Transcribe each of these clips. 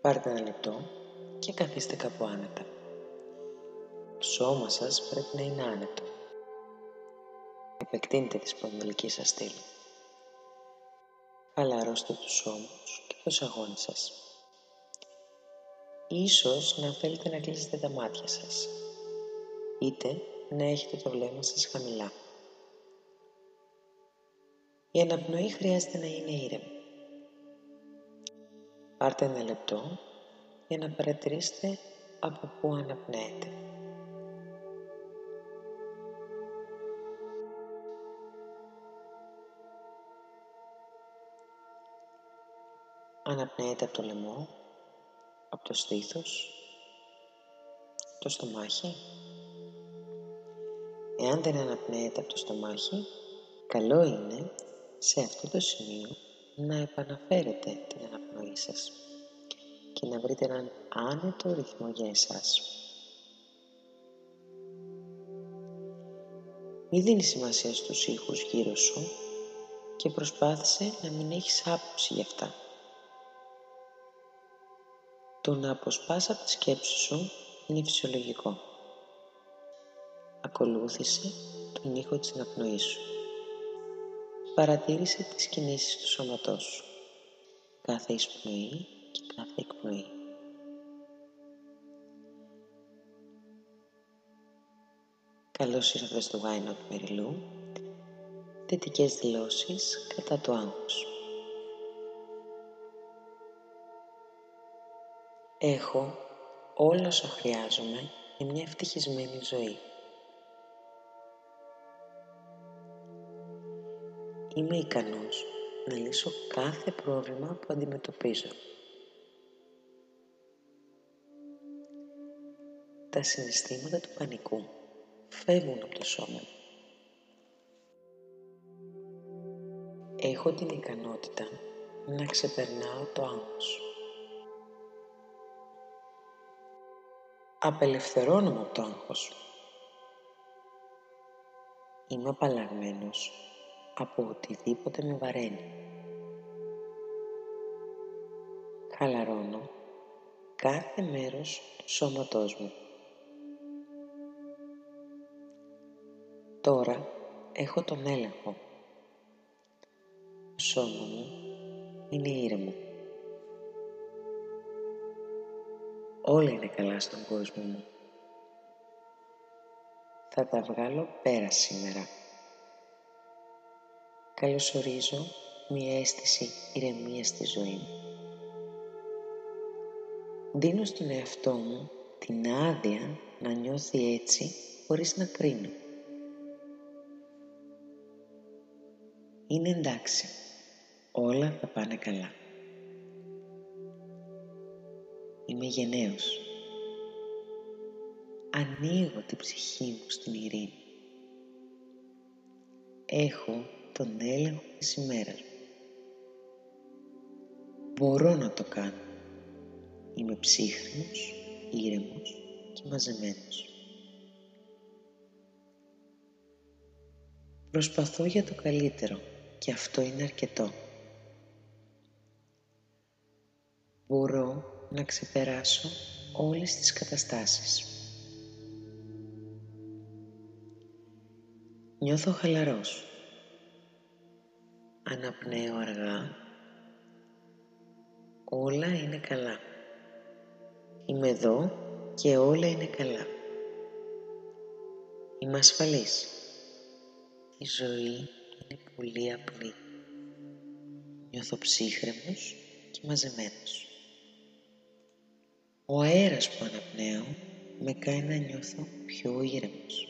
Πάρτε ένα λεπτό και καθίστε κάπου άνετα. Το σώμα σας πρέπει να είναι άνετο. Επεκτείνετε τη σπονδυλική σας στήλη. Χαλαρώστε τους ώμους και το σαγόνι σας. Ίσως να θέλετε να κλείσετε τα μάτια σας, είτε να έχετε το βλέμμα σας χαμηλά. Η αναπνοή χρειάζεται να είναι ήρεμη. Πάρτε ένα λεπτό για να παρατηρήσετε από πού αναπνέετε. Αναπνέετε από το λαιμό, από το στήθος, το στομάχι. Εάν δεν αναπνέετε από το στομάχι, καλό είναι σε αυτό το σημείο να επαναφέρετε την αναπνοή σας και να βρείτε έναν άνετο ρυθμό για εσάς. Μην δίνει σημασία στους ήχους γύρω σου και προσπάθησε να μην έχεις άποψη γι' αυτά. Το να αποσπάς από τη σκέψη σου είναι φυσιολογικό. Ακολούθησε τον ήχο της αναπνοής σου. Παρατήρησε τις κινήσεις του σώματός σου. Κάθε εισπνοή και κάθε εκπνοή. Καλώς ήρθατε στο Why Not Μεριλού. Θετικές δηλώσεις κατά το άγχος. Έχω όλα όσα χρειάζομαι για μια ευτυχισμένη ζωή. Είμαι ικανός να λύσω κάθε πρόβλημα που αντιμετωπίζω. Τα συναισθήματα του πανικού φεύγουν από το σώμα Έχω την ικανότητα να ξεπερνάω το άγχος. Απελευθερώνομαι από το άγχος. Είμαι απαλλαγμένος από οτιδήποτε με βαραίνει. Χαλαρώνω κάθε μέρος του σώματός μου. Τώρα έχω τον έλεγχο. Το σώμα μου είναι ήρεμο. Όλα είναι καλά στον κόσμο μου. Θα τα βγάλω πέρα σήμερα. Καλωσορίζω μια αίσθηση ηρεμίας στη ζωή μου. Δίνω στον εαυτό μου την άδεια να νιώθει έτσι χωρίς να κρίνω. Είναι εντάξει. Όλα θα πάνε καλά. Είμαι γενναίος. Ανοίγω την ψυχή μου στην ειρήνη. Έχω τον έλεγχο της ημέρας Μπορώ να το κάνω. Είμαι ψύχρεμος, ήρεμος και μαζεμένος. Προσπαθώ για το καλύτερο και αυτό είναι αρκετό. Μπορώ να ξεπεράσω όλες τις καταστάσεις. Νιώθω χαλαρός. Αναπνέω αργά. Όλα είναι καλά. Είμαι εδώ και όλα είναι καλά. Είμαι ασφαλής. Η ζωή είναι πολύ απλή. Νιώθω ψύχρεμος και μαζεμένος. Ο αέρας που αναπνέω με κάνει να νιώθω πιο ήρεμος.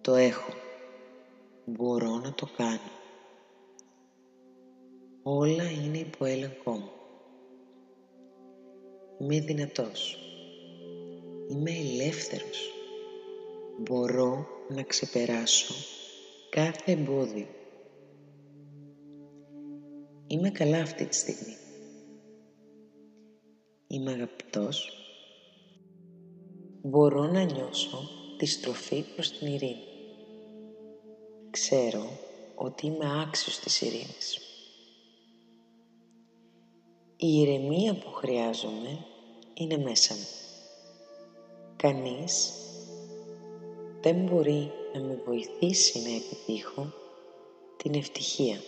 Το έχω. Μπορώ να το κάνω. Όλα είναι υπό έλεγχό μου. Είμαι δυνατός. Είμαι ελεύθερος. Μπορώ να ξεπεράσω κάθε εμπόδιο. Είμαι καλά αυτή τη στιγμή. Είμαι αγαπητός. Μπορώ να νιώσω τη στροφή προς την ειρήνη. Ξέρω ότι είμαι άξιος της ειρήνης. Η ηρεμία που χρειάζομαι είναι μέσα μου. Κανείς δεν μπορεί να με βοηθήσει να επιτύχω την ευτυχία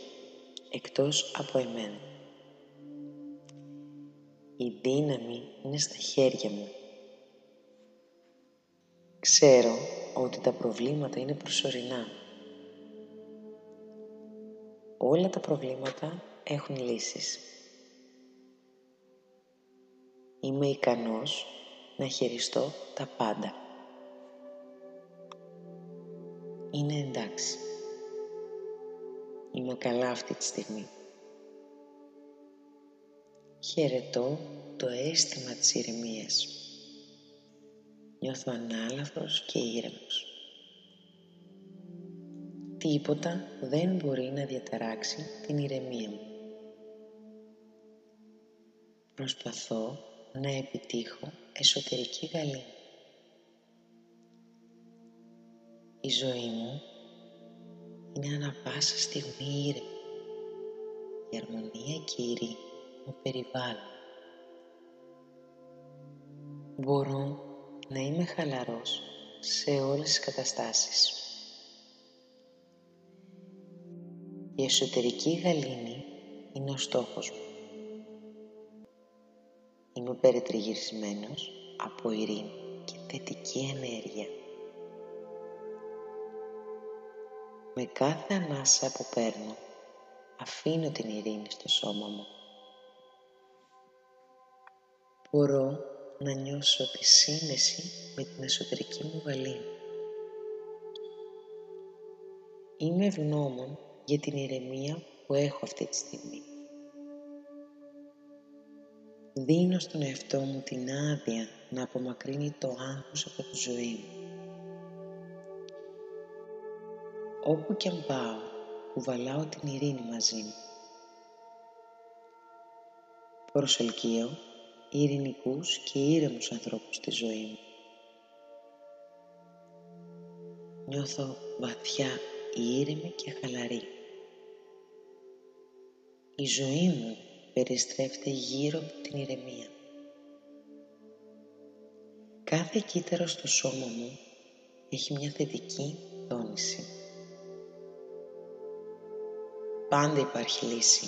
εκτός από εμένα. Η δύναμη είναι στα χέρια μου. Ξέρω ότι τα προβλήματα είναι προσωρινά. Όλα τα προβλήματα έχουν λύσεις. Είμαι ικανός να χειριστώ τα πάντα. Είναι εντάξει. Είμαι καλά αυτή τη στιγμή. Χαιρετώ το αίσθημα της ηρεμίας. Νιώθω ανάλαφρος και ήρεμος. Τίποτα δεν μπορεί να διαταράξει την ηρεμία μου. Προσπαθώ να επιτύχω εσωτερική γαλήνη. Η ζωή μου είναι ανα πάσα στιγμή ήρεμη. Η αρμονία και η ειρήνη με περιβάλλουν. Μπορώ να είμαι χαλαρός σε όλες τις καταστάσεις. Η εσωτερική γαλήνη είναι ο στόχος μου. Είμαι περιτριγυρισμένος από ειρήνη και θετική ενέργεια. Με κάθε ανάσα που παίρνω, αφήνω την ειρήνη στο σώμα μου. Μπορώ να νιώσω τη σύνδεση με την εσωτερική μου γαλήνη. Είμαι ευγνώμων για την ηρεμία που έχω αυτή τη στιγμή. Δίνω στον εαυτό μου την άδεια να απομακρύνει το άγχος από τη ζωή μου. Όπου και αν πάω, κουβαλάω την ειρήνη μαζί μου. Προσελκύω ειρηνικούς και ήρεμους ανθρώπους στη ζωή μου. Νιώθω βαθιά ήρεμη και χαλαρή. Η ζωή μου περιστρέφεται γύρω από την ηρεμία. Κάθε κύτταρο στο σώμα μου έχει μια θετική τόνιση. Πάντα υπάρχει λύση.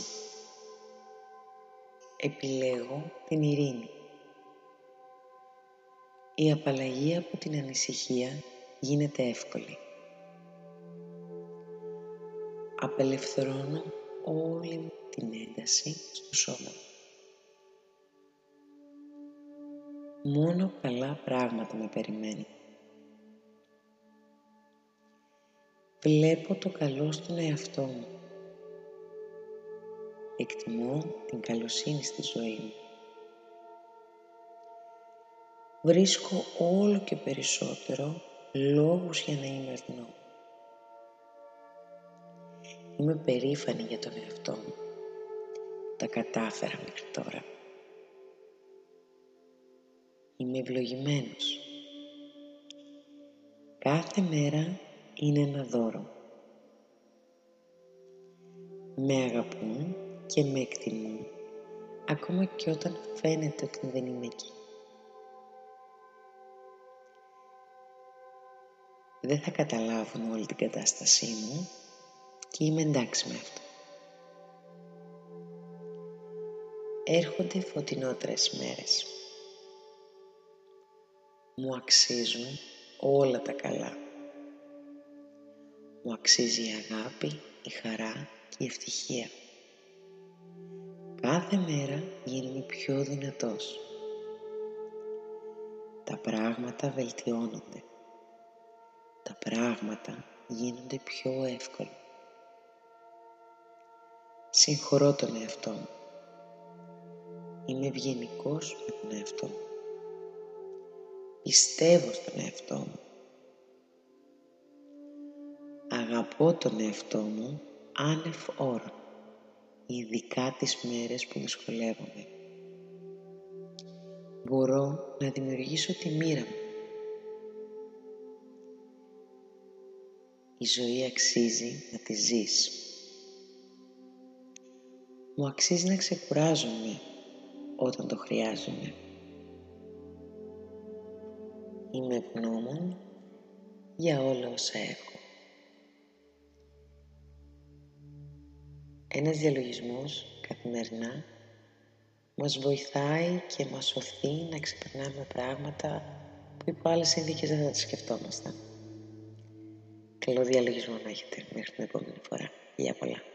Επιλέγω την ειρήνη. Η απαλλαγή από την ανησυχία γίνεται εύκολη. Απελευθερώνω όλη την ένταση στο σώμα. Μόνο καλά πράγματα με περιμένουν. Βλέπω το καλό στον εαυτό μου. Εκτιμώ την καλοσύνη στη ζωή μου. Βρίσκω όλο και περισσότερο λόγους για να είμαι ευγνώμη. Είμαι περήφανη για τον εαυτό μου. Τα κατάφερα μέχρι τώρα. Είμαι ευλογημένος. Κάθε μέρα είναι ένα δώρο. Με αγαπούν και με εκτιμούν, ακόμα και όταν φαίνεται ότι δεν είμαι εκεί. Δεν θα καταλάβουν όλη την κατάστασή μου και είμαι εντάξει με αυτό. Έρχονται φωτεινότερες μέρες. Μου αξίζουν όλα τα καλά. Μου αξίζει η αγάπη, η χαρά και η ευτυχία. Κάθε μέρα γίνομαι πιο δυνατός. Τα πράγματα βελτιώνονται. Τα πράγματα γίνονται πιο εύκολα. Συγχωρώ τον εαυτό μου. Είμαι ευγενικός με τον εαυτό μου. Πιστεύω στον εαυτό μου. Αγαπώ τον εαυτό μου άνευ όρων, ειδικά τις μέρες που δυσκολεύομαι. Μπορώ να δημιουργήσω τη μοίρα μου. Η ζωή αξίζει να τη ζεις. Μου αξίζει να ξεκουράζομαι όταν το χρειάζομαι. Είμαι ευγνώμων για όλα όσα έχω. Ένας διαλογισμός καθημερινά μας βοηθάει και μας οθεί να ξεπερνάμε πράγματα που υπό άλλες συνθήκες δεν θα τα σκεφτόμασταν. Καλό διαλογισμό να έχετε μέχρι την επόμενη φορά. Γεια πολλά.